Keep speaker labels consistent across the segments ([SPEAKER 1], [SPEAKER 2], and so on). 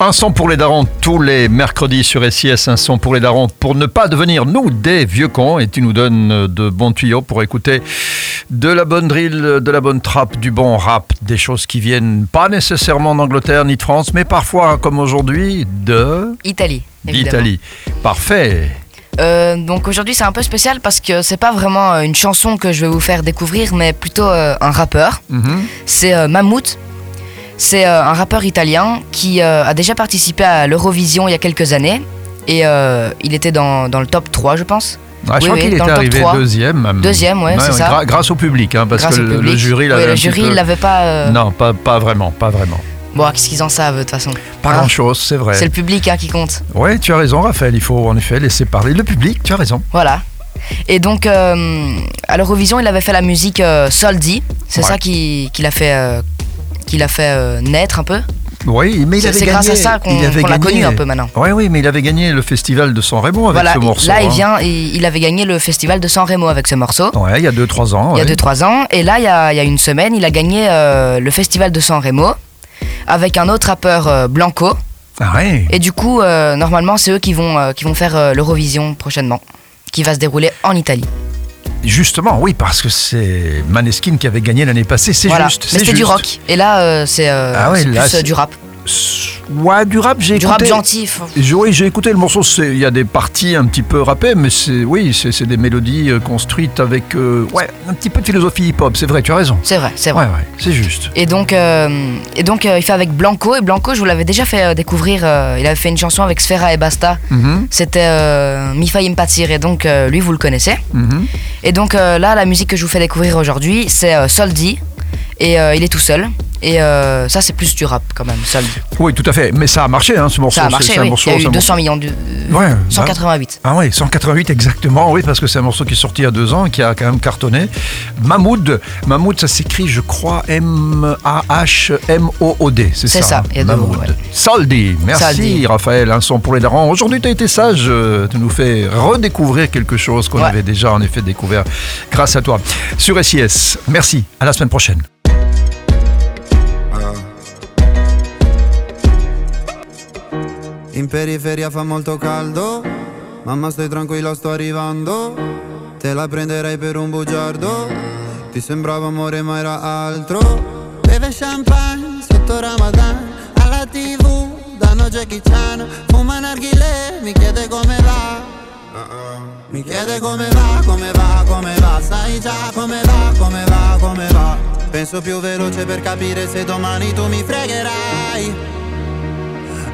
[SPEAKER 1] Un son pour les darons tous les mercredis sur SIS, un son pour les darons pour ne pas devenir nous des vieux cons et tu nous donnes de bons tuyaux pour écouter de la bonne drill, de la bonne trap, du bon rap, des choses qui viennent pas nécessairement d'Angleterre ni de France, mais parfois comme aujourd'hui de
[SPEAKER 2] Italie.
[SPEAKER 1] d'Italie. Parfait.
[SPEAKER 2] Euh, donc aujourd'hui c'est un peu spécial parce que c'est pas vraiment euh, une chanson que je vais vous faire découvrir, mais plutôt euh, un rappeur.
[SPEAKER 1] Mhm.
[SPEAKER 2] C'est euh, Mammouth. C'est euh, un rappeur italien qui euh, a déjà participé à l'Eurovision il y a quelques années. Et euh, il était dans, dans le top 3, je pense.
[SPEAKER 1] Ah, je
[SPEAKER 2] Oui,
[SPEAKER 1] crois
[SPEAKER 2] oui,
[SPEAKER 1] qu'il était arrivé
[SPEAKER 2] 3.
[SPEAKER 1] deuxième. même.
[SPEAKER 2] Deuxième, ouais, c'est ça.
[SPEAKER 1] grâce au public, hein, parce
[SPEAKER 2] grâce
[SPEAKER 1] que le, jury
[SPEAKER 2] Oui, le jury, il l'avait pas. euh,
[SPEAKER 1] Non, pas, pas vraiment, pas vraiment.
[SPEAKER 2] Bon, qu'est-ce qu'ils en savent de toute façon?
[SPEAKER 1] Pas
[SPEAKER 2] Hein
[SPEAKER 1] grand-chose, c'est vrai.
[SPEAKER 2] C'est le public hein, qui compte.
[SPEAKER 1] Oui, tu as raison, Raphaël. Il faut en effet laisser parler le public. Tu as raison.
[SPEAKER 2] Voilà. Et donc, euh, à l'Eurovision, il avait fait la musique euh, Soldi. C'est
[SPEAKER 1] Ouais.
[SPEAKER 2] ça qui, qui l'a fait, qui l'a fait euh, naître un peu.
[SPEAKER 1] Oui, mais il
[SPEAKER 2] C'est
[SPEAKER 1] avait
[SPEAKER 2] c'est
[SPEAKER 1] gagné.
[SPEAKER 2] grâce à ça qu'on l'a
[SPEAKER 1] gagné-
[SPEAKER 2] connu un peu maintenant.
[SPEAKER 1] Oui, oui, mais il avait gagné le festival de San Remo avec
[SPEAKER 2] voilà,
[SPEAKER 1] ce morceau.
[SPEAKER 2] là, il
[SPEAKER 1] hein.
[SPEAKER 2] vient, il, il avait gagné le festival de San Remo avec ce morceau.
[SPEAKER 1] Ouais, il y a 2-3 ans.
[SPEAKER 2] Il y a
[SPEAKER 1] ouais.
[SPEAKER 2] 2-3 ans. Et là, il y a, il y a une semaine, il a gagné euh, le festival de San Remo avec un autre rappeur euh, Blanco.
[SPEAKER 1] Ah ouais.
[SPEAKER 2] Et du coup, euh, normalement, c'est eux qui vont, qui vont faire l'Eurovision prochainement, qui va se dérouler en Italie.
[SPEAKER 1] Justement, oui, parce que c'est Maneskin qui avait gagné l'année passée. C'est
[SPEAKER 2] Voilà.
[SPEAKER 1] juste.
[SPEAKER 2] Mais c'était du rock. Et là, euh, c'est euh,
[SPEAKER 1] Ah ouais,
[SPEAKER 2] plus euh, du rap.
[SPEAKER 1] Ouais, du rap, j'ai
[SPEAKER 2] Du
[SPEAKER 1] écouté.
[SPEAKER 2] rap gentil.
[SPEAKER 1] Oui, j'ai écouté le morceau. Il y a des parties un petit peu rappées, mais c'est oui, c'est des mélodies euh, construites avec euh, ouais un petit peu de philosophie hip-hop. C'est vrai, tu as raison.
[SPEAKER 2] C'est vrai, c'est vrai.
[SPEAKER 1] ouais, c'est juste.
[SPEAKER 2] Et donc, euh, et donc euh, il fait avec Blanco. Et Blanco, je vous l'avais déjà fait découvrir. il avait fait une chanson avec Sfera et Basta.
[SPEAKER 1] Mhm,
[SPEAKER 2] C'était Mi fai impazzire. Et donc, lui, vous le connaissez.
[SPEAKER 1] mhm.
[SPEAKER 2] Et donc, là, la musique que je vous fais découvrir aujourd'hui, c'est Soldi. Et il est tout seul. Et euh, ça, c'est plus du rap quand même, Soldi.
[SPEAKER 1] Oui, tout à fait. Mais ça a marché, hein, ce morceau.
[SPEAKER 2] Ça a marché,
[SPEAKER 1] un morceau-
[SPEAKER 2] il y a eu
[SPEAKER 1] un
[SPEAKER 2] 200 millions de.
[SPEAKER 1] Ouais,
[SPEAKER 2] 188.
[SPEAKER 1] Ah oui, 188 exactement, oui, parce que c'est un morceau qui est sorti il y a deux ans et qui a quand même cartonné. Mahmoud, Mahmoud, ça s'écrit, je crois, M-A-H-M-O-O-D, c'est ça
[SPEAKER 2] C'est ça,
[SPEAKER 1] hein,
[SPEAKER 2] il y a deux mots,
[SPEAKER 1] Mahmoud.
[SPEAKER 2] ouais.
[SPEAKER 1] Soldi, merci
[SPEAKER 2] Soldi.
[SPEAKER 1] Raphaël, un son pour les darons. Aujourd'hui, tu as été sage, euh, tu nous fais redécouvrir quelque chose qu'on
[SPEAKER 2] Ouais.
[SPEAKER 1] avait déjà en effet découvert grâce à toi. Sur SIS, merci, à la semaine prochaine.
[SPEAKER 3] In periferia fa molto caldo, mamma stai tranquilla sto arrivando, te la prenderei per un bugiardo, ti sembrava amore ma era altro. Beve champagne sotto Ramadan, alla tv danno Jackie Chan, fuma narghile, mi chiede come va. Mi chiede come va, come va, come va, sai già come va, come va, come va. Penso più veloce per capire se domani tu mi fregherai.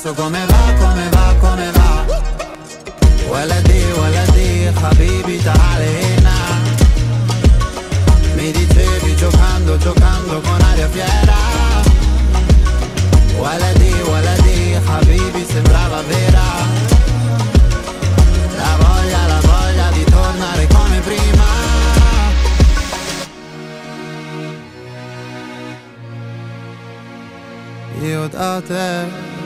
[SPEAKER 3] Adesso come va, come va, come va? Waladi, waladi, habibi ta'alina Mi dicevi giocando, giocando con aria fiera. Waladi, waladi, habibi sembrava vera. La voglia, la voglia di tornare come prima. Io da te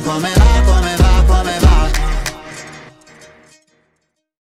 [SPEAKER 3] comenzar.